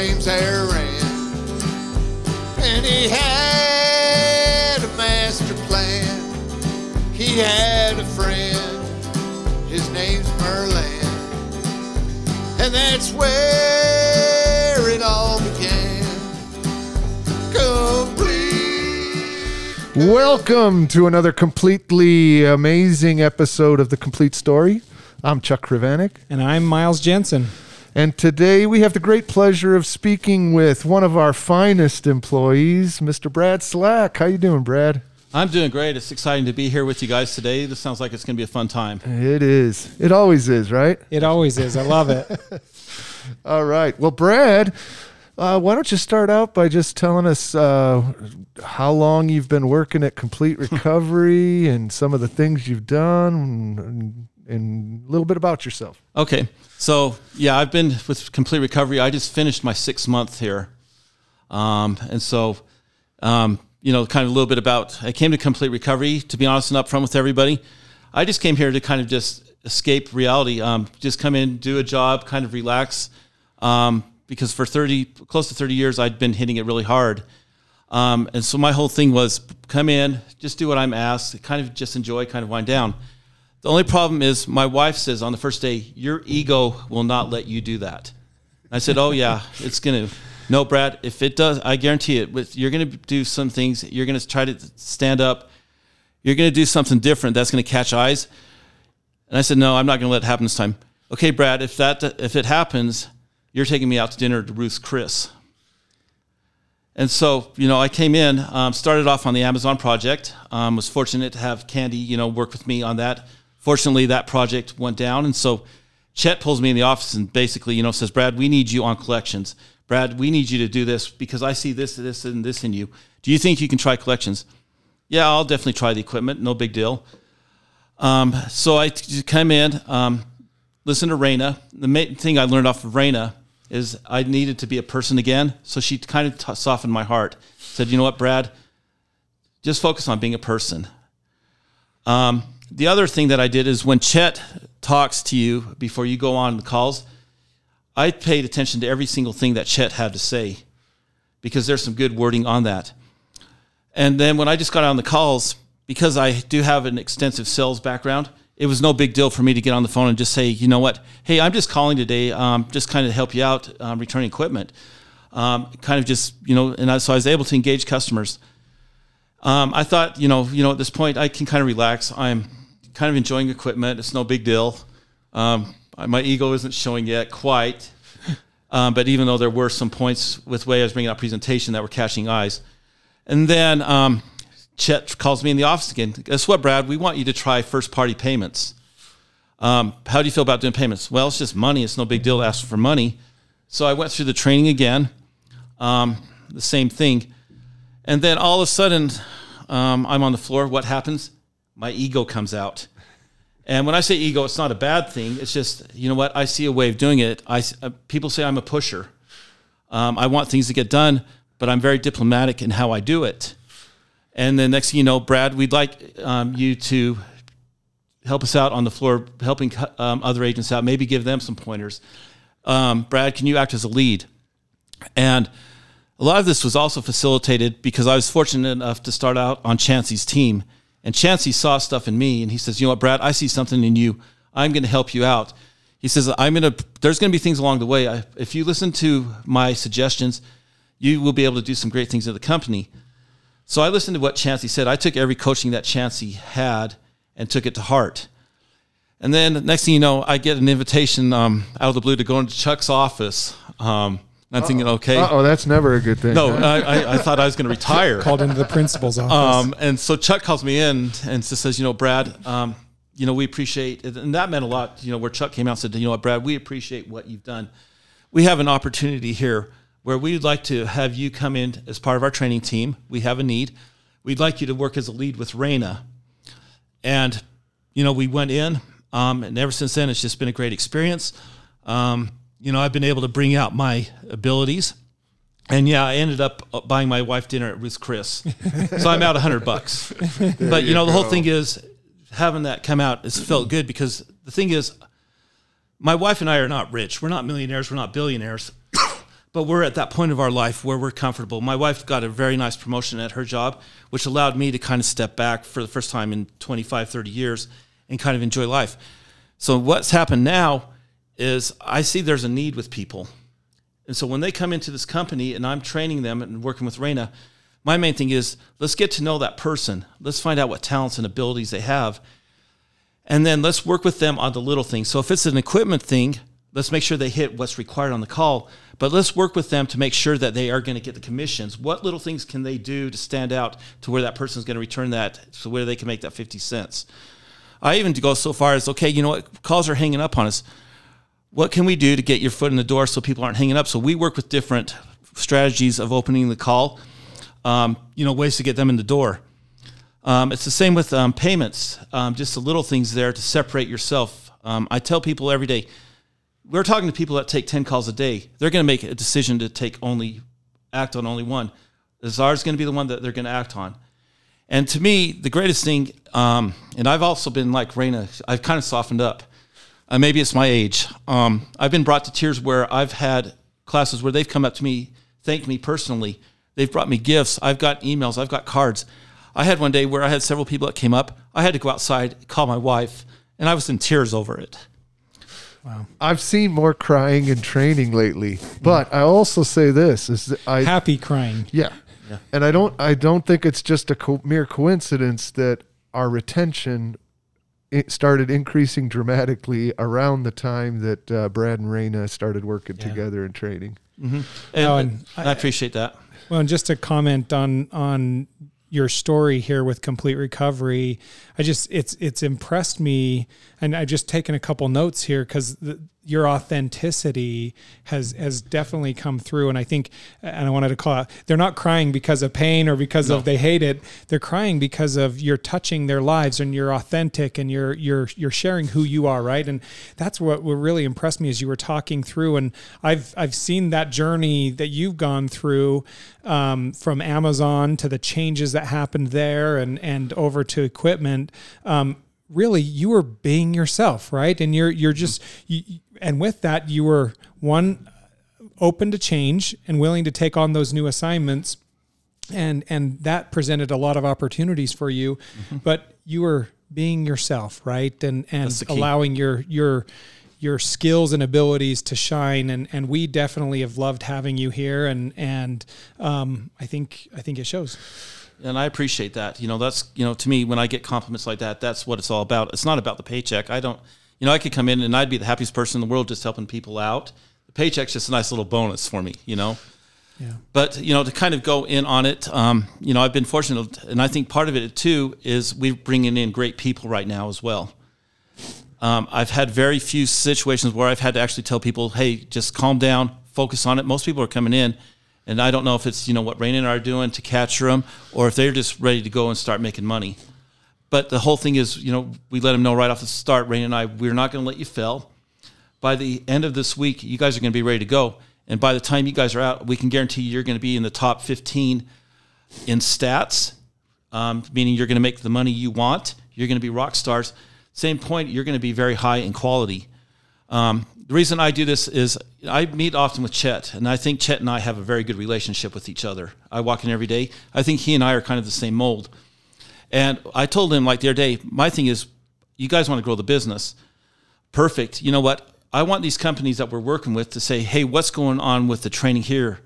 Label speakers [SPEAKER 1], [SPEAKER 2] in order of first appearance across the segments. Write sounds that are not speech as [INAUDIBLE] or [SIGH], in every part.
[SPEAKER 1] name's Aaron. And he had a master plan. He had a friend. His name's Merlin. And that's where it all began. Complete.
[SPEAKER 2] Welcome to another completely amazing episode of The Complete Story. I'm Chuck Krivanik,
[SPEAKER 3] And I'm Miles Jensen.
[SPEAKER 2] And today we have the great pleasure of speaking with one of our finest employees, Mr. Brad Slack. How you doing, Brad?
[SPEAKER 4] I'm doing great. It's exciting to be here with you guys today. This sounds like it's going to be a fun time.
[SPEAKER 2] It is. It always is, right?
[SPEAKER 3] It always is. I love it. [LAUGHS]
[SPEAKER 2] All right. Well, Brad, uh, why don't you start out by just telling us uh, how long you've been working at Complete [LAUGHS] Recovery and some of the things you've done and, a little bit about yourself.
[SPEAKER 4] Okay. So, yeah, I've been with Complete Recovery. I just finished my sixth month here. Um, and so, um, you know, kind of a little bit about I came to Complete Recovery, to be honest and upfront with everybody. I just came here to kind of just escape reality, um, just come in, do a job, kind of relax. Um, because for 30, close to 30 years, I'd been hitting it really hard. Um, and so my whole thing was come in, just do what I'm asked, kind of just enjoy, kind of wind down. The only problem is my wife says on the first day, your ego will not let you do that. I said, oh yeah, it's to. No, Brad, if it does, I guarantee it. With you're to do some things. You're to try to stand up. You're to do something different that's to catch eyes. And I said, no, I'm not to let it happen this time. Okay, Brad, if that if it happens, you're taking me out to dinner to Ruth's Chris. And so, you know, I came in, um, started off on the Amazon project. Um, was fortunate to have Candy, you know, work with me on that. Fortunately, that project went down, and so Chet pulls me in the office and basically, you know, says, "Brad, we need you on collections. Brad, we need you to do this because I see this, this, and this in you. Do you think you can try collections?" Yeah, I'll definitely try the equipment. No big deal. Um, so I come in, um, listen to Raina. The main thing I learned off of Raina is I needed to be a person again. So she kind of t- softened my heart. Said, you know what, Brad, just focus on being a person. Um, the other thing that I did is when Chet talks to you before you go on the calls, I paid attention to every single thing that Chet had to say because there's some good wording on that. And then when I just got on the calls, because I do have an extensive sales background, it was no big deal for me to get on the phone and just say, you know what, hey, I'm just calling today, um, just kind of help you out um, returning equipment. Um, kind of just, you know, and I, so I was able to engage customers. Um, I thought, you know, you know, at this point, I can kind of relax. I'm kind of enjoying equipment. It's no big deal. Um, my ego isn't showing yet quite. [LAUGHS] Um, but even though there were some points with way I was bringing out presentation that were catching eyes, and then um, Chet calls me in the office again. Guess what, Brad? We want you to try first party payments. Um, how do you feel about doing payments? Well, it's just money. It's no big deal to ask for money. So I went through the training again, um, the same thing. And then all of a sudden, um, I'm on the floor. What happens? My ego comes out. And when I say ego, it's not a bad thing. It's just, you know what? I see a way of doing it. I, uh, people say I'm a pusher. Um, I want things to get done, but I'm very diplomatic in how I do it. And then next thing you know, Brad, we'd like um, you to help us out on the floor, helping um, other agents out, maybe give them some pointers. Um, Brad, can you act as a lead? And a lot of this was also facilitated because I was fortunate enough to start out on Chancey's team. And Chancey saw stuff in me and he says, You know what, Brad, I see something in you. I'm going to help you out. He says, I'm going to, there's going to be things along the way. I, if you listen to my suggestions, you will be able to do some great things at the company. So I listened to what Chancey said. I took every coaching that Chancey had and took it to heart. And then next thing you know, I get an invitation um, out of the blue to go into Chuck's office. Um, I'm thinking, okay,
[SPEAKER 2] Oh, that's never a good thing.
[SPEAKER 4] no, I, I, I thought I was going to retire. [LAUGHS]
[SPEAKER 3] Called into the principal's office.
[SPEAKER 4] Um, and so Chuck calls me in and just says, you know, Brad, um, you know, we appreciate it. And that meant a lot, you know, where Chuck came out and said, you know what, Brad, we appreciate what you've done. We have an opportunity here where we'd like to have you come in as part of our training team. We have a need. We'd like you to work as a lead with Raina. And, you know, we went in, um, and ever since then, it's just been a great experience. Um, you know, I've been able to bring out my abilities. And yeah, I ended up uh, buying my wife dinner at Ruth's Chris. [LAUGHS] so I'm out a hundred bucks. but you know, the whole thing is having that come out has felt good because the thing is, my wife and I are not rich. We're not millionaires. We're not billionaires. [COUGHS] but we're at that point of our life where we're comfortable. My wife got a very nice promotion at her job, which allowed me to kind of step back for the first time in 25, 30 years and kind of enjoy life. So what's happened now is I see there's a need with people. And so when they come into this company and I'm training them and working with Raina, my main thing is let's get to know that person. Let's find out what talents and abilities they have. And then let's work with them on the little things. So if it's an equipment thing, let's make sure they hit what's required on the call. But let's work with them to make sure that they are going to get the commissions. What little things can they do to stand out to where that person is going to return that, so where they can make that 50 cents? I even go so far as, okay, you know what, calls are hanging up on us. What can we do to get your foot in the door so people aren't hanging up? So we work with different strategies of opening the call, um, you know, ways to get them in the door. Um, it's the same with um, payments, um, just the little things there to separate yourself. Um, I tell people every day, we're talking to people that take 10 calls a day. They're going to make a decision to take only, act on only one. Is ours going to be the one that they're going to act on? And to me, the greatest thing, um, and I've also been like Raina, I've kind of softened up. Uh, maybe it's my age. Um, I've been brought to tears where I've had classes where they've come up to me, thanked me personally. They've brought me gifts. I've got emails. I've got cards. I had one day where I had several people that came up. I had to go outside, call my wife, and I was in tears over it. Wow.
[SPEAKER 2] I've seen more crying in training lately, but I also say this is that I
[SPEAKER 3] Happy crying.
[SPEAKER 2] yeah. And I don't I don't think it's just a co- mere coincidence that our retention it started increasing dramatically around the time that uh, Brad and Raina started working together in training.
[SPEAKER 4] And,
[SPEAKER 3] Oh, and
[SPEAKER 4] I, appreciate that.
[SPEAKER 3] Well, and just to comment on on your story here with complete recovery, I just it's it's impressed me, and I've just taken a couple notes here because your authenticity has has definitely come through, and I think, and I wanted to call out, they're not crying because of pain or because of they hate it. They're crying because of you're touching their lives and you're authentic and you're you're you're sharing who you are, right? And that's what what really impressed me as you were talking through, and I've I've seen that journey that you've gone through um, from Amazon to the changes that happened there, and and over to equipment. Um, really, you were being yourself, right? And you're you're just you, and with that, you were one open to change and willing to take on those new assignments. And and that presented a lot of opportunities for you but you were being yourself right? And and
[SPEAKER 4] That's the key.
[SPEAKER 3] allowing your your your skills and abilities to shine. And and we definitely have loved having you here. And and um i think i think it shows
[SPEAKER 4] and I appreciate that. You know, that's you know, to me, when I get compliments like that, that's what it's all about. It's not about the paycheck. I don't, you know, I could come in and I'd be the happiest person in the world just helping people out. The paycheck's just a nice little bonus for me, you know.
[SPEAKER 3] yeah
[SPEAKER 4] But you know, to kind of go in on it, um, you know, I've been fortunate, and I think part of it too is we're bringing in great people right now as well. Um, I've had very few situations where I've had to actually tell people, "Hey, just calm down, focus on it." Most people are coming in, and I don't know if it's you know what Rain and I are doing to capture them, or if they're just ready to go and start making money. But the whole thing is, you know, we let them know right off the start, Rain and I, we're not going to let you fail. By the end of this week, you guys are going to be ready to go, and by the time you guys are out, we can guarantee you're going to be in the top 15 in stats, um, meaning you're going to make the money you want. You're going to be rock stars. Same point, you're going to be very high in quality. Um, the reason I do this is I meet often with Chet, and I think Chet and I have a very good relationship with each other. I walk in every day. I think he and I are kind of the same mold. And I told him like the other day, my thing is, you guys want to grow the business. Perfect. You know what? I want these companies that we're working with to say, hey, what's going on with the training here?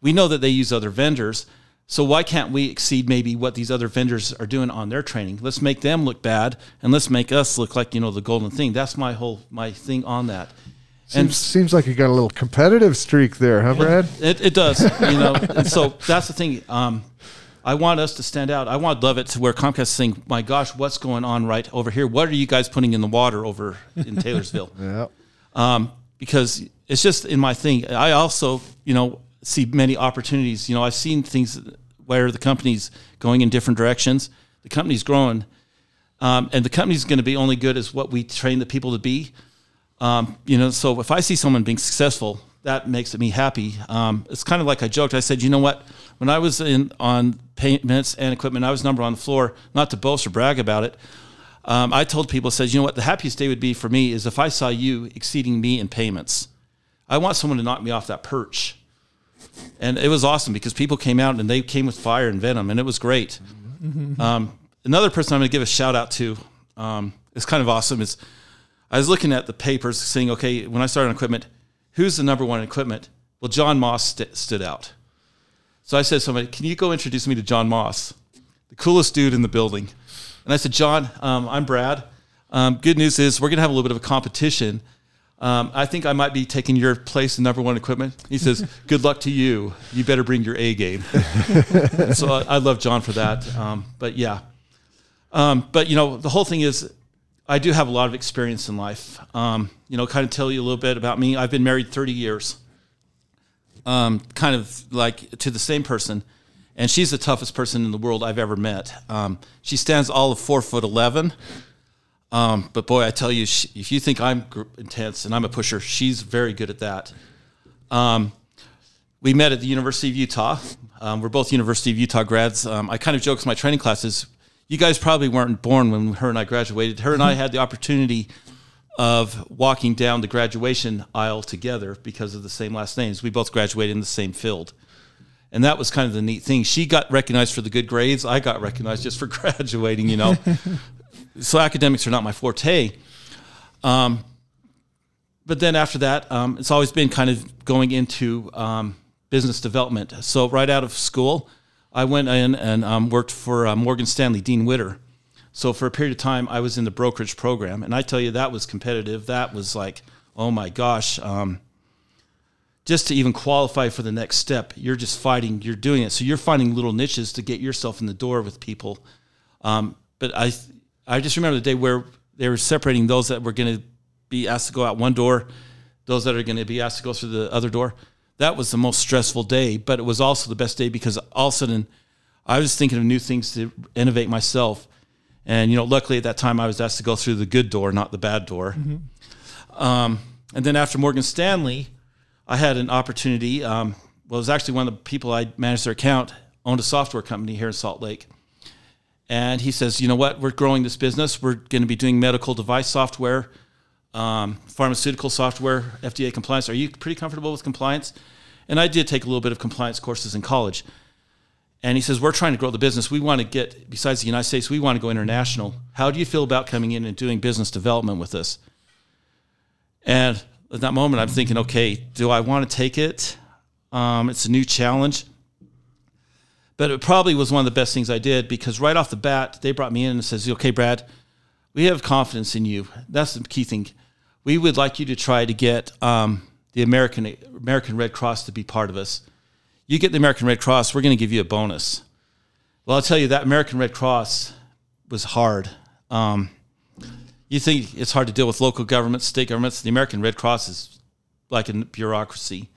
[SPEAKER 4] We know that they use other vendors. So why can't we exceed maybe what these other vendors are doing on their training? Let's make them look bad and let's make us look like, you know, the golden thing. That's my whole my thing on that.
[SPEAKER 2] Seems, seems like you got a little competitive streak there, huh, Brad?
[SPEAKER 4] It, it does, you know. [LAUGHS] and so that's the thing. Um, I want us to stand out. I want Love It to where Comcast is saying, "My gosh, what's going on right over here? What are you guys putting in the water over in [LAUGHS] Taylorsville?"
[SPEAKER 2] Yeah.
[SPEAKER 4] um, because it's just in my thing. I also, you know, see many opportunities. You know, I've seen things where the company's going in different directions. The company's growing, um, and the company's going to be only good as what we train the people to be. Um, you know, so if I see someone being successful, that makes me happy. Um, it's kind of like I joked. I said, you know what? When I was in on payments and equipment, I was number on the floor. Not to boast or brag about it. Um, I told people, says, you know what? The happiest day would be for me is if I saw you exceeding me in payments. I want someone to knock me off that perch. and it was awesome because people came out and they came with fire and venom, and it was great. Um, another person I'm going to give a shout out to um, is kind of awesome. Is I was looking at the papers saying, okay, when I started on equipment, who's the number one in equipment? Well, John Moss st- stood out. So I said to somebody, can you go introduce me to John Moss, the coolest dude in the building? And I said, John, um, I'm Brad. Um, good news is we're going to have a little bit of a competition. Um, I think I might be taking your place in number one equipment. He says, [LAUGHS] "Good luck to you. You better bring your A game." [LAUGHS] so I, I, love John for that. Um, but yeah, um, but you know the whole thing is, I do have a lot of experience in life. Um, you know, kind of tell you a little bit about me. I've been married 30 years. Um, kind of like to the same person, and she's the toughest person in the world I've ever met. Um, she stands all of four foot eleven. Um, but boy, I tell you, she, if you think I'm intense and I'm a pusher, she's very good at that. Um, we met at the University of Utah. Um, we're both University of Utah grads. I kind of joke with my training classes. You guys probably weren't born when her and I graduated. Her and I had the opportunity of walking down the graduation aisle together because of the same last names. We both graduated in the same field. And that was kind of the neat thing. She got recognized for the good grades. I got recognized just for [LAUGHS] graduating, you know [LAUGHS] so academics are not my forte. Um, but then after that, um, it's always been kind of going into um, business development. So right out of school, I went in and um, worked for uh, Morgan Stanley, Dean Witter. So for a period of time, I was in the brokerage program, and I tell you that was competitive. That was like, oh my gosh, um, just to even qualify for the next step, you're just fighting. You're doing it, so you're finding little niches to get yourself in the door with people. Um, but I I just remember the day where they were separating those that were going to be asked to go out one door, those that are going to be asked to go through the other door. That was the most stressful day, but it was also the best day because all of a sudden I was thinking of new things to innovate myself. And, you know, luckily at that time I was asked to go through the good door, not the bad door. Mm-hmm. Um, and then after Morgan Stanley, I had an opportunity. Um, well, it was actually one of the people I managed their account, owned a software company here in Salt Lake. And he says, you know what? We're growing this business. We're going to be doing medical device software, um, pharmaceutical software, FDA compliance. Are you pretty comfortable with compliance? And I did take a little bit of compliance courses in college. And he says, We're trying to grow the business. We want to get, besides the United States, we want to go international. How do you feel about coming in and doing business development with us? And at that moment, I'm thinking, okay, do I want to take it? Um, it's a new challenge. But it probably was one of the best things I did because right off the bat, they brought me in and says, "Okay, Brad, we have confidence in you. That's the key thing. We would like you to try to get um, the American American Red Cross to be part of us. You get the American Red Cross, we're going to give you a bonus." Well, I'll tell you that American Red Cross was hard. Um, you think it's hard to deal with local governments, state governments. The American Red Cross is like a bureaucracy.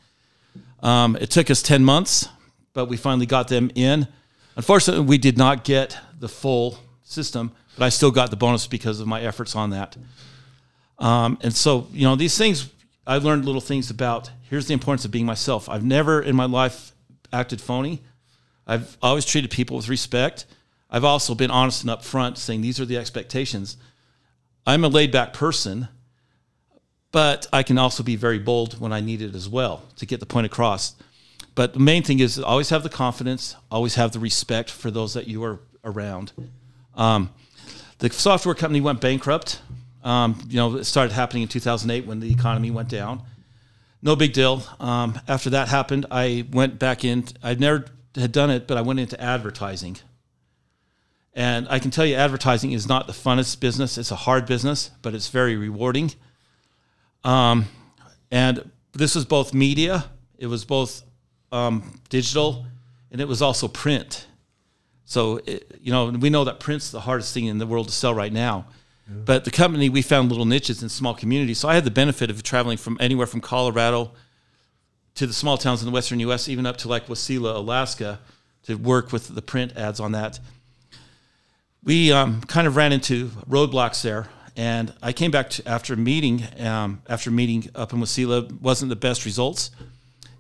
[SPEAKER 4] Um, it took us 10 months but we finally got them in. Unfortunately, we did not get the full system, but I still got the bonus because of my efforts on that. Um, and so, you know, these things, I learned little things about here's the importance of being myself. I've never in my life acted phony. I've always treated people with respect. I've also been honest and upfront, saying these are the expectations. I'm a laid back person, but I can also be very bold when I need it as well to get the point across. But the main thing is always have the confidence, always have the respect for those that you are around. Um, the software company went bankrupt. Um, you know, it started happening in 2008 when the economy went down. No big deal. Um, after that happened, I went back in. I never had done it, but I went into advertising. And I can tell you, advertising is not the funnest business. It's a hard business, but it's very rewarding. Um, and this was both media, it was both um, digital, and it was also print. So, it, you know, we know that print's the hardest thing in the world to sell right now. But the company, we found little niches in small communities. So I had the benefit of traveling from anywhere from Colorado to the small towns in the western U.S., even up to like Wasilla, Alaska, to work with the print ads on that. We um, kind of ran into roadblocks there, and I came back to, after meeting um, after meeting up in Wasilla wasn't the best results.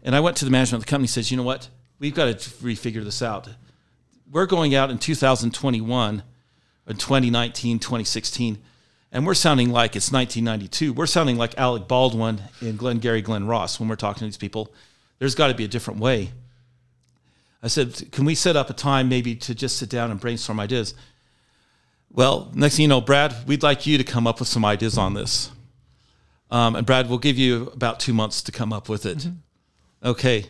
[SPEAKER 4] And I went to the management of the company and says, you know what? We've got to refigure this out. We're going out in 2021, in 2019, 2016, and we're sounding like it's 1992. We're sounding like Alec Baldwin and Glengarry Glen Ross when we're talking to these people. There's got to be a different way. I said, Can we set up a time maybe to just sit down and brainstorm ideas? Well, next thing you know, Brad, we'd like you to come up with some ideas on this. Um, and Brad, we'll give you about two months to come up with it. Okay.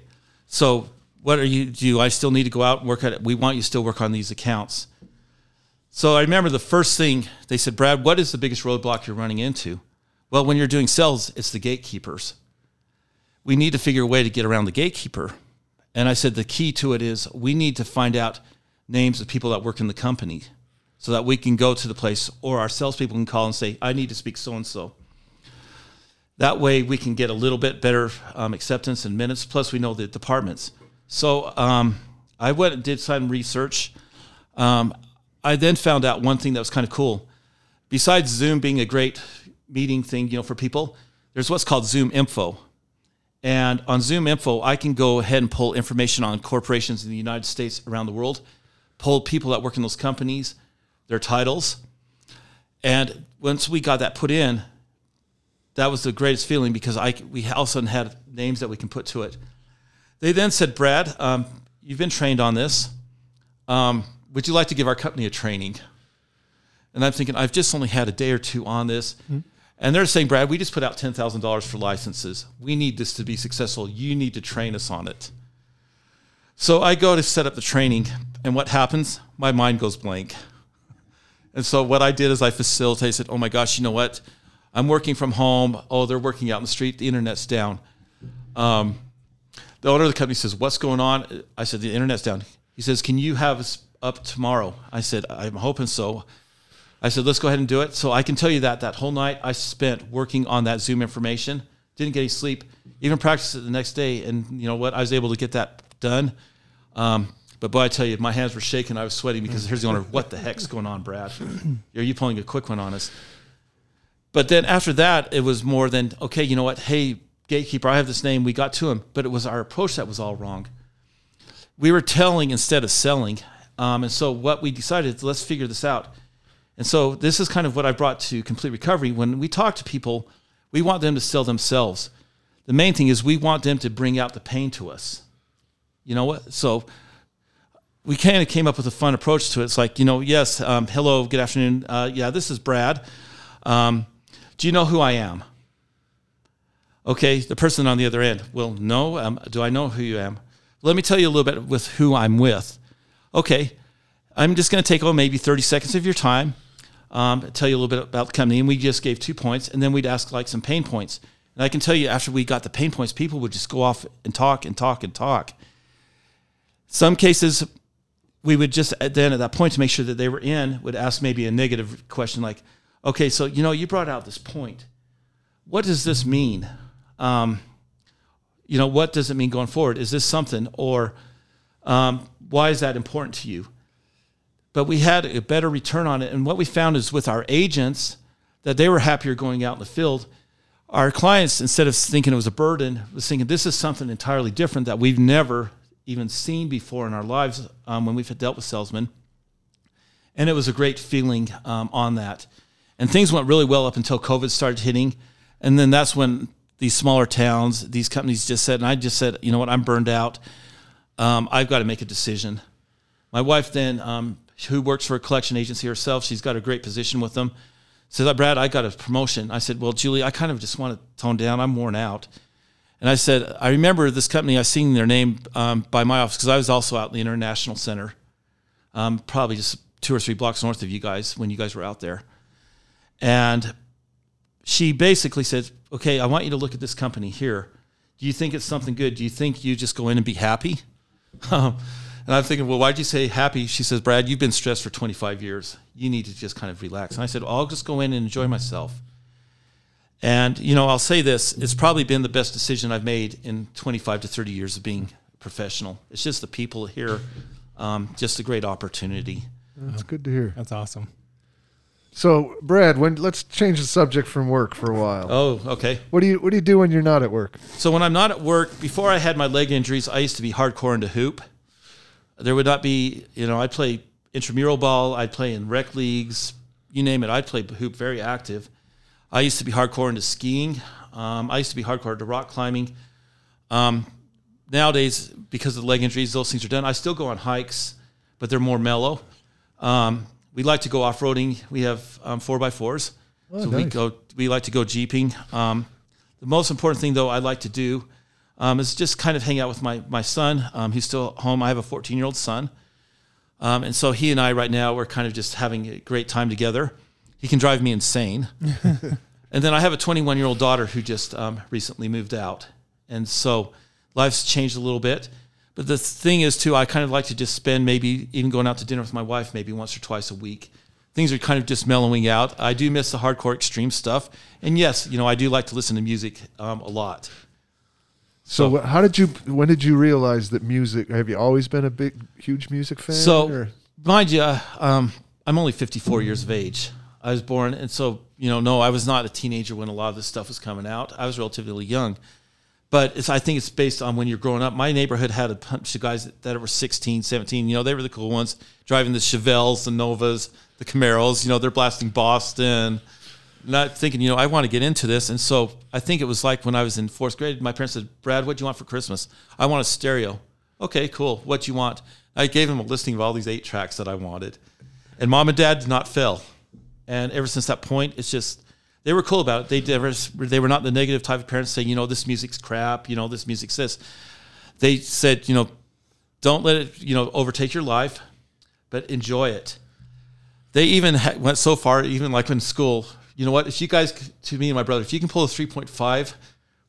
[SPEAKER 4] So, what are you? Do I still need to go out and work at it? We want you to still work on these accounts. So, I remember the first thing they said, Brad, what is the biggest roadblock you're running into? Well, when you're doing sales, it's the gatekeepers. We need to figure a way to get around the gatekeeper. And I said, the key to it is we need to find out names of people that work in the company so that we can go to the place or our salespeople can call and say, I need to speak so and so. That way we can get a little bit better um, acceptance in minutes. Plus, we know the departments. So um, I went and did some research. Um, I then found out one thing that was kind of cool. Besides Zoom being a great meeting thing, you know, for people, there's what's called Zoom Info. And on Zoom Info, I can go ahead and pull information on corporations in the United States, around the world, pull people that work in those companies, their titles. And once we got that put in, that was the greatest feeling because I we all of a sudden had names that we can put to it. They then said, Brad, um, you've been trained on this. Um, would you like to give our company a training? And I'm thinking, I've just only had a day or two on this. Mm-hmm. And they're saying, Brad, we just put out $10,000 for licenses. We need this to be successful. You need to train us on it. So I go to set up the training, and what happens? My mind goes blank. And so what I did is I facilitated, oh my gosh, you know what? I'm working from home. Oh, they're working out in the street. The internet's down. Um, the owner of the company says, What's going on? I said, The internet's down. He says, Can you have us up tomorrow? I said, I'm hoping so. I said, Let's go ahead and do it. So I can tell you that that whole night I spent working on that Zoom information, didn't get any sleep, even practiced it the next day. And you know what? I was able to get that done. Um, but boy, I tell you, my hands were shaking. I was sweating because here's the owner. What the heck's going on, Brad? Are you pulling a quick one on us? But then after that, it was more than, okay, you know what? Hey, gatekeeper, I have this name. We got to him. But it was our approach that was all wrong. We were telling instead of selling. Um, and so what we decided is let's figure this out. And so this is kind of what I brought to complete recovery. When we talk to people, we want them to sell themselves. The main thing is we want them to bring out the pain to us. You know what? So we kind of came up with a fun approach to it. It's like, you know, yes, um, hello, good afternoon. Uh, yeah, this is Brad. Um, do you know who I am? Okay, the person on the other end. Well, no. Um, do I know who you am? Let me tell you a little bit with who I'm with. Okay, I'm just going to take oh maybe 30 seconds of your time, um, tell you a little bit about the company, and we just gave two points, and then we'd ask like some pain points. And I can tell you, after we got the pain points, people would just go off and talk and talk and talk. Some cases, we would just then at that point to make sure that they were in, would ask maybe a negative question like, okay, so you know, you brought out this point. What does this mean? Um, you know, what does it mean going forward? Is this something, or um, why is that important to you? But we had a better return on it, and what we found is with our agents that they were happier going out in the field. Our clients, instead of thinking it was a burden, was thinking this is something entirely different that we've never even seen before in our lives um, when we've dealt with salesmen. And it was a great feeling um, on that. And things went really well up until COVID started hitting. And then that's when these smaller towns, these companies just said, and I just said, you know what, I'm burned out. Um, I've got to make a decision. My wife then, um, who works for a collection agency herself, she's got a great position with them, says, Brad, I got a promotion. I said, well, Julie, I kind of just want to tone down. I'm worn out. And I said, I remember this company, I seen their name um, by my office because I was also out in the International Center, um, probably just two or three blocks north of you guys when you guys were out there. And she basically said, Okay, I want you to look at this company here. Do you think it's something good? Do you think you just go in and be happy? [LAUGHS] and I'm thinking, Well, why'd you say happy? She says, Brad, you've been stressed for 25 years. You need to just kind of relax. And I said, well, I'll just go in and enjoy myself. And, you know, I'll say this it's probably been the best decision I've made in 25 to 30 years of being professional. It's just the people here, um, just a great opportunity.
[SPEAKER 2] That's good to hear.
[SPEAKER 3] That's awesome.
[SPEAKER 2] So, Brad, when let's change the subject from work for a while.
[SPEAKER 4] Oh, okay.
[SPEAKER 2] What do you What do you do when you're not at work?
[SPEAKER 4] So when I'm not at work, before I had my leg injuries, I used to be hardcore into hoop. There would not be, you know, I'd play intramural ball, I'd play in rec leagues, you name it. I'd play hoop, very active. I used to be hardcore into skiing. Um, I used to be hardcore into rock climbing. Um, nowadays, because of the leg injuries, those things are done. I still go on hikes, but they're more mellow. Um, we like to go off roading. We have um, four by fours,
[SPEAKER 2] Oh,
[SPEAKER 4] so we go. We like to go jeeping. Um, the most important thing, though, I like to do um, is just kind of hang out with my my son. Um, he's still home. I have a 14 year old son, um, and so he and I right now we're kind of just having a great time together. He can drive me insane. [LAUGHS] and then I have a 21 year old daughter who just um, recently moved out, and so life's changed a little bit. But the thing is, too, I kind of like to just spend maybe even going out to dinner with my wife maybe once or twice a week. Things are kind of just mellowing out. I do miss the hardcore extreme stuff, and yes, you know I do like to listen to music um, a lot.
[SPEAKER 2] So, wh- how did you? When did you realize that music? Have you always been a big, huge music fan?
[SPEAKER 4] So,
[SPEAKER 2] or-
[SPEAKER 4] mind you, um, I'm only 54 years of age. I was born, and so you know, no, I was not a teenager when a lot of this stuff was coming out. I was relatively young, but I think it's based on when you're growing up. My neighborhood had a bunch of guys that, that were 16, 17. You know, they were the cool ones, driving the Chevelles, the Novas, the Camaros. You know, they're blasting Boston. Not thinking, you know, I want to get into this, and so I think it was like when I was in fourth grade. My parents said, "Brad, what do you want for Christmas?" I want a stereo. Okay, cool. What do you want? I gave them a listing of all these eight tracks that I wanted, and mom and dad did not fail. And ever since that point, it's just they were cool about it. They never they were not the negative type of parents saying, you know, this music's crap, you know, this music's this. They said, you know, don't let it, you know, overtake your life, but enjoy it. They even ha- went so far, even like in school. You know what? If you guys, to me and my brother, if you can pull a three point five,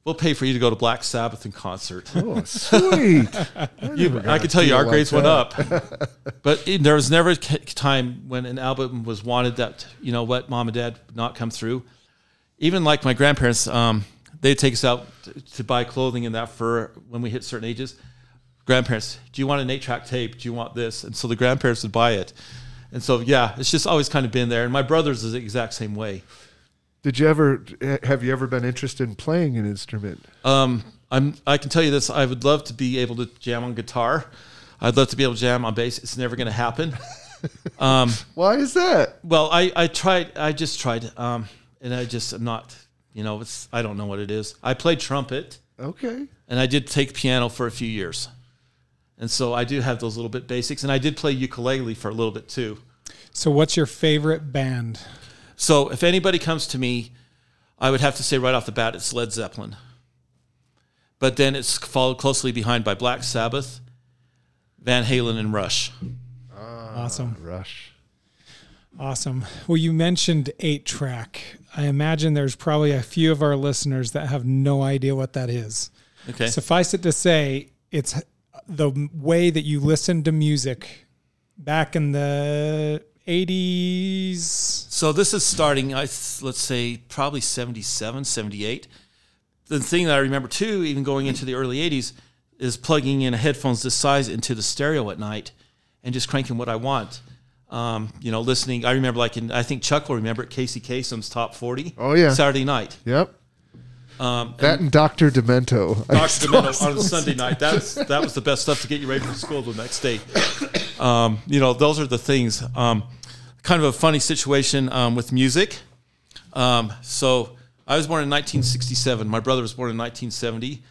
[SPEAKER 4] we'll pay for you to go to Black Sabbath in concert.
[SPEAKER 2] oh, sweet. [LAUGHS]
[SPEAKER 4] You, I can tell you, our
[SPEAKER 2] like
[SPEAKER 4] grades went up. but it, there was never a time when an album was wanted that you know what, mom and dad would not come through. Even like my grandparents, um, they'd take us out to, to buy clothing and that for when we hit certain ages. Grandparents, do you want an eight-track tape? Do you want this? And so the grandparents would buy it. And so yeah, it's just always kind of been there. And my brothers is the exact same way.
[SPEAKER 2] Did you ever? Have you ever been interested in playing an instrument?
[SPEAKER 4] Um, I'm. I can tell you this. I would love to be able to jam on guitar. I'd love to be able to jam on bass. It's never going to happen. [LAUGHS] Um,
[SPEAKER 2] Why is that?
[SPEAKER 4] well, I, I tried. I just tried, um, and I just am not. You know, it's. I don't know what it is. I played trumpet,
[SPEAKER 2] Okay.
[SPEAKER 4] and I did take piano for a few years, and so I do have those little bit basics. And I did play ukulele for a little bit too.
[SPEAKER 3] So, what's your favorite band?
[SPEAKER 4] So if anybody comes to me, I would have to say right off the bat it's Led Zeppelin. But then it's followed closely behind by Black Sabbath, Van Halen, and Rush.
[SPEAKER 3] Ah, awesome.
[SPEAKER 2] Rush.
[SPEAKER 3] Awesome. Well, you mentioned eight track. I imagine there's probably a few of our listeners that have no idea what that is.
[SPEAKER 4] Okay.
[SPEAKER 3] Suffice it to say, it's the way that you listen to music back in the 80s.
[SPEAKER 4] So this is starting, I let's say, probably 77, 78. The thing that I remember too, even going into the early 80s, is plugging in headphones this size into the stereo at night and just cranking what I want. Um, you know, listening. I remember, like, in, I think Chuck will remember it, Casey Kasem's Top 40.
[SPEAKER 2] Oh, yeah.
[SPEAKER 4] Saturday night.
[SPEAKER 2] Yep.
[SPEAKER 4] Um,
[SPEAKER 2] That and Doctor Demento.
[SPEAKER 4] Dr. [LAUGHS] Demento on a Sunday night. That was that was the best stuff to get you ready for school the next day. Um, you know, those are the things. Um, kind of a funny situation um, with music. Um, so I was born in 1967. My brother was born in 1970.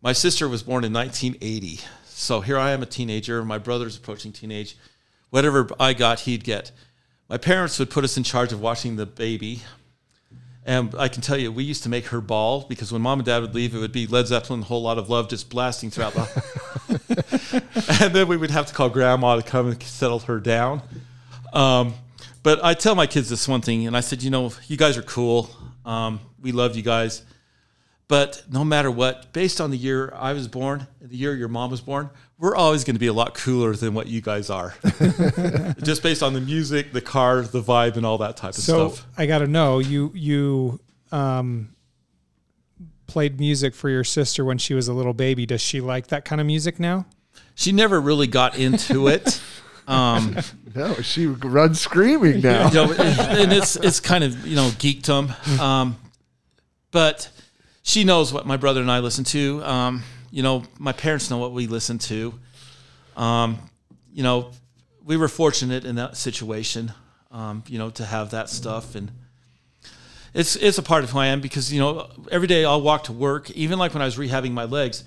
[SPEAKER 4] My sister was born in 1980. So here I am, a teenager. My brother's approaching teenage. Whatever I got, he'd get. My parents would put us in charge of watching the baby. And I can tell you, we used to make her ball because when mom and dad would leave, it would be Led Zeppelin, a whole lot of love just blasting throughout the. [LAUGHS] and then we would have to call grandma to come and settle her down. Um, but I tell my kids this one thing, and I said, you know, you guys are cool. Um, we love you guys. But no matter what, based on the year I was born, the year your mom was born, we're always going to be a lot cooler than what you guys are. [LAUGHS] Just based on the music, the car, the vibe, and all that type of
[SPEAKER 3] So
[SPEAKER 4] stuff.
[SPEAKER 3] I got to know you you um, played music for your sister when she was a little baby. Does she like that kind of music now?
[SPEAKER 4] She never really got into it. [LAUGHS] Um,
[SPEAKER 2] No, she runs screaming now. [LAUGHS]
[SPEAKER 4] you know, and it's it's kind of you know geekdom. Um, but she knows what my brother and I listen to. Um, you know, my parents know what we listen to. Um, you know, we were fortunate in that situation. Um, you know, to have that stuff and. It's, it's a part of who I am because you know every day I'll walk to work even like when I was rehabbing my legs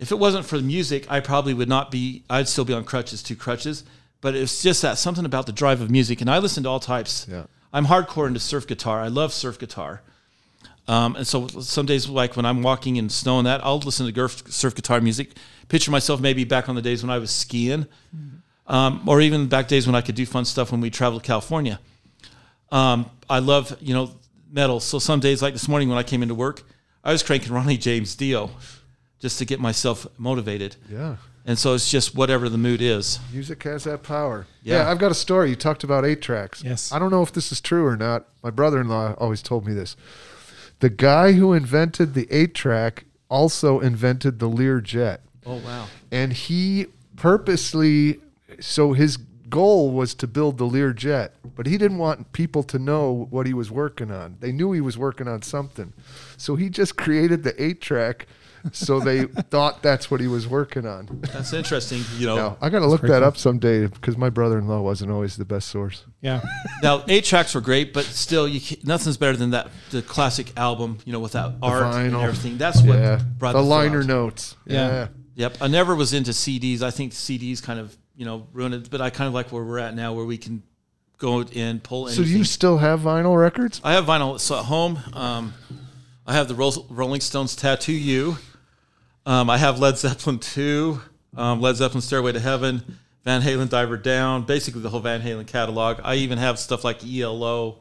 [SPEAKER 4] if it wasn't for the music, I probably would not be. I'd still be on crutches, two crutches. But it's just that something about the drive of music, and I listen to all types.
[SPEAKER 2] Yeah.
[SPEAKER 4] I'm hardcore into surf guitar. I love surf guitar. Um, and so some days, like when I'm walking in snow and that, I'll listen to surf, surf guitar music. Picture myself maybe back on the days when I was skiing, um, or even back days when I could do fun stuff when we traveled to California. Um, I love you know metal. So some days, like this morning when I came into work, I was cranking Ronnie James Dio just to get myself motivated.
[SPEAKER 2] Yeah.
[SPEAKER 4] And so it's just whatever the mood is.
[SPEAKER 2] Music has that power.
[SPEAKER 4] Yeah.
[SPEAKER 2] Yeah. I've got a story. You talked about eight tracks.
[SPEAKER 3] Yes.
[SPEAKER 2] I don't know if this is true or not. My brother in law always told me this. The guy who invented the eight track also invented the Learjet.
[SPEAKER 4] Oh wow!
[SPEAKER 2] And he purposely, so his goal was to build the Learjet, but he didn't want people to know what he was working on. They knew he was working on something. So he just created the eight track so they thought that's what he was working on.
[SPEAKER 4] That's interesting. You know,
[SPEAKER 2] Now, I got to look that
[SPEAKER 3] cool.
[SPEAKER 2] up someday because my brother-in-law wasn't always the best source.
[SPEAKER 3] Yeah. [LAUGHS]
[SPEAKER 4] now eight tracks were great, but still, you nothing's better than that the classic album. You know, without art and
[SPEAKER 2] vinyl.
[SPEAKER 4] everything. That's what
[SPEAKER 2] yeah,
[SPEAKER 4] brought
[SPEAKER 2] the
[SPEAKER 4] the
[SPEAKER 2] liner
[SPEAKER 4] out.
[SPEAKER 2] notes.
[SPEAKER 3] Yeah.
[SPEAKER 2] Yeah.
[SPEAKER 4] Yep, I never was into CDs. I think CDs kind of you know ruined it, but I kind of like where we're at now, where we can go and pull
[SPEAKER 2] in.
[SPEAKER 4] So
[SPEAKER 2] do you still have vinyl records?
[SPEAKER 4] I have vinyl so at home. Um, I have the Rolling Stones "Tattoo You." Um, I have Led Zeppelin two, um, Led Zeppelin "Stairway to Heaven," Van Halen "Diver Down," basically the whole Van Halen catalog. I even have stuff like ELO.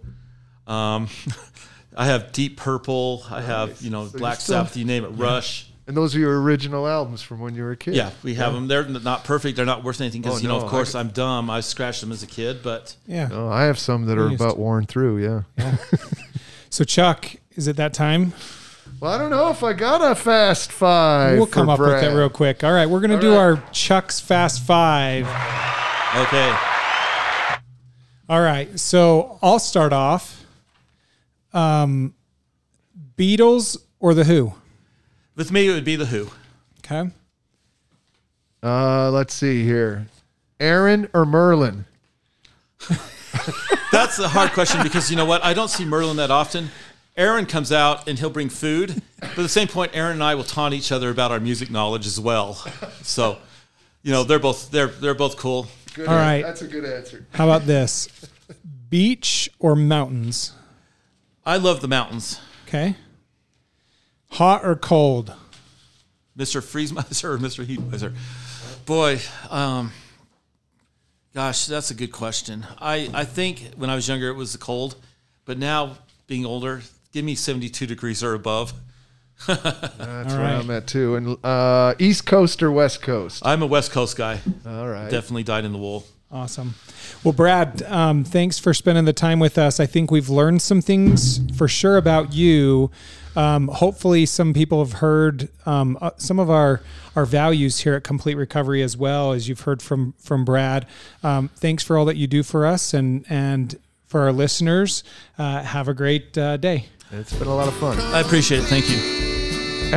[SPEAKER 4] Um, [LAUGHS] I have Deep Purple. I have you know
[SPEAKER 2] So
[SPEAKER 4] Black
[SPEAKER 2] still-
[SPEAKER 4] Sabbath. You name it, Rush.
[SPEAKER 2] And those are your original albums from when you were a kid.
[SPEAKER 4] Yeah, we have them. They're not perfect. They're not worth anything because
[SPEAKER 2] Oh,
[SPEAKER 4] you know,
[SPEAKER 2] no,
[SPEAKER 4] of course,
[SPEAKER 2] I-
[SPEAKER 4] I'm dumb. I scratched them as a kid, but
[SPEAKER 3] Yeah.
[SPEAKER 2] Oh, I have some that are
[SPEAKER 3] used
[SPEAKER 2] about
[SPEAKER 3] to-
[SPEAKER 2] worn through. yeah. Yeah. [LAUGHS]
[SPEAKER 3] So Chuck, is it that time?
[SPEAKER 2] Well, I don't know if I got a fast five.
[SPEAKER 3] We'll
[SPEAKER 2] for
[SPEAKER 3] come up with
[SPEAKER 2] Brad.
[SPEAKER 3] that real quick. All right, we're gonna do
[SPEAKER 2] right.
[SPEAKER 3] our Chuck's Fast Five.
[SPEAKER 4] okay.
[SPEAKER 3] All right, so I'll start off. Um, Beatles or the Who?
[SPEAKER 4] With me, it would be the Who.
[SPEAKER 3] Okay.
[SPEAKER 2] Uh, let's see here. Aaron or Merlin? [LAUGHS]
[SPEAKER 4] That's a hard question because you know what? I don't see Merlin that often. Aaron comes out and he'll bring food, but at the same point, Aaron and I will taunt each other about our music knowledge as well. So, you know, they're both they're they're both cool.
[SPEAKER 2] Good
[SPEAKER 3] All right.
[SPEAKER 2] That's a good answer.
[SPEAKER 3] How about this? Beach or mountains?
[SPEAKER 4] I love the mountains.
[SPEAKER 3] Okay. Hot or cold?
[SPEAKER 4] Mr. Freezemiser or [LAUGHS] Mr. Heatmiser? Boy, um, gosh, that's a good question. I, I think when I was younger it was the cold, but now being older, give me 72 degrees or above. [LAUGHS]
[SPEAKER 2] That's
[SPEAKER 3] All
[SPEAKER 2] where
[SPEAKER 3] right.
[SPEAKER 2] I'm at too. And uh, East Coast or West Coast?
[SPEAKER 4] I'm a West Coast guy.
[SPEAKER 2] All right.
[SPEAKER 4] Definitely dyed in the wool.
[SPEAKER 3] Awesome. Well, Brad, um, thanks for spending the time with us. I think we've learned some things for sure about you. Um, hopefully, some people have heard um, uh, some of our our values here at Complete Recovery as well as you've heard from from Brad. Um, thanks for all that you do for us and and for our listeners. Uh, have a great uh, day.
[SPEAKER 2] It's been a lot of fun.
[SPEAKER 4] I appreciate it. Thank you.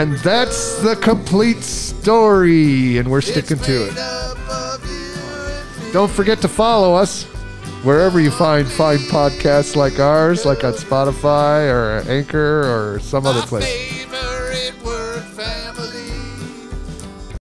[SPEAKER 2] And that's the complete story, and we're sticking to it. Don't forget to follow us wherever you find fine podcasts like ours, like on Spotify or Anchor or some other place.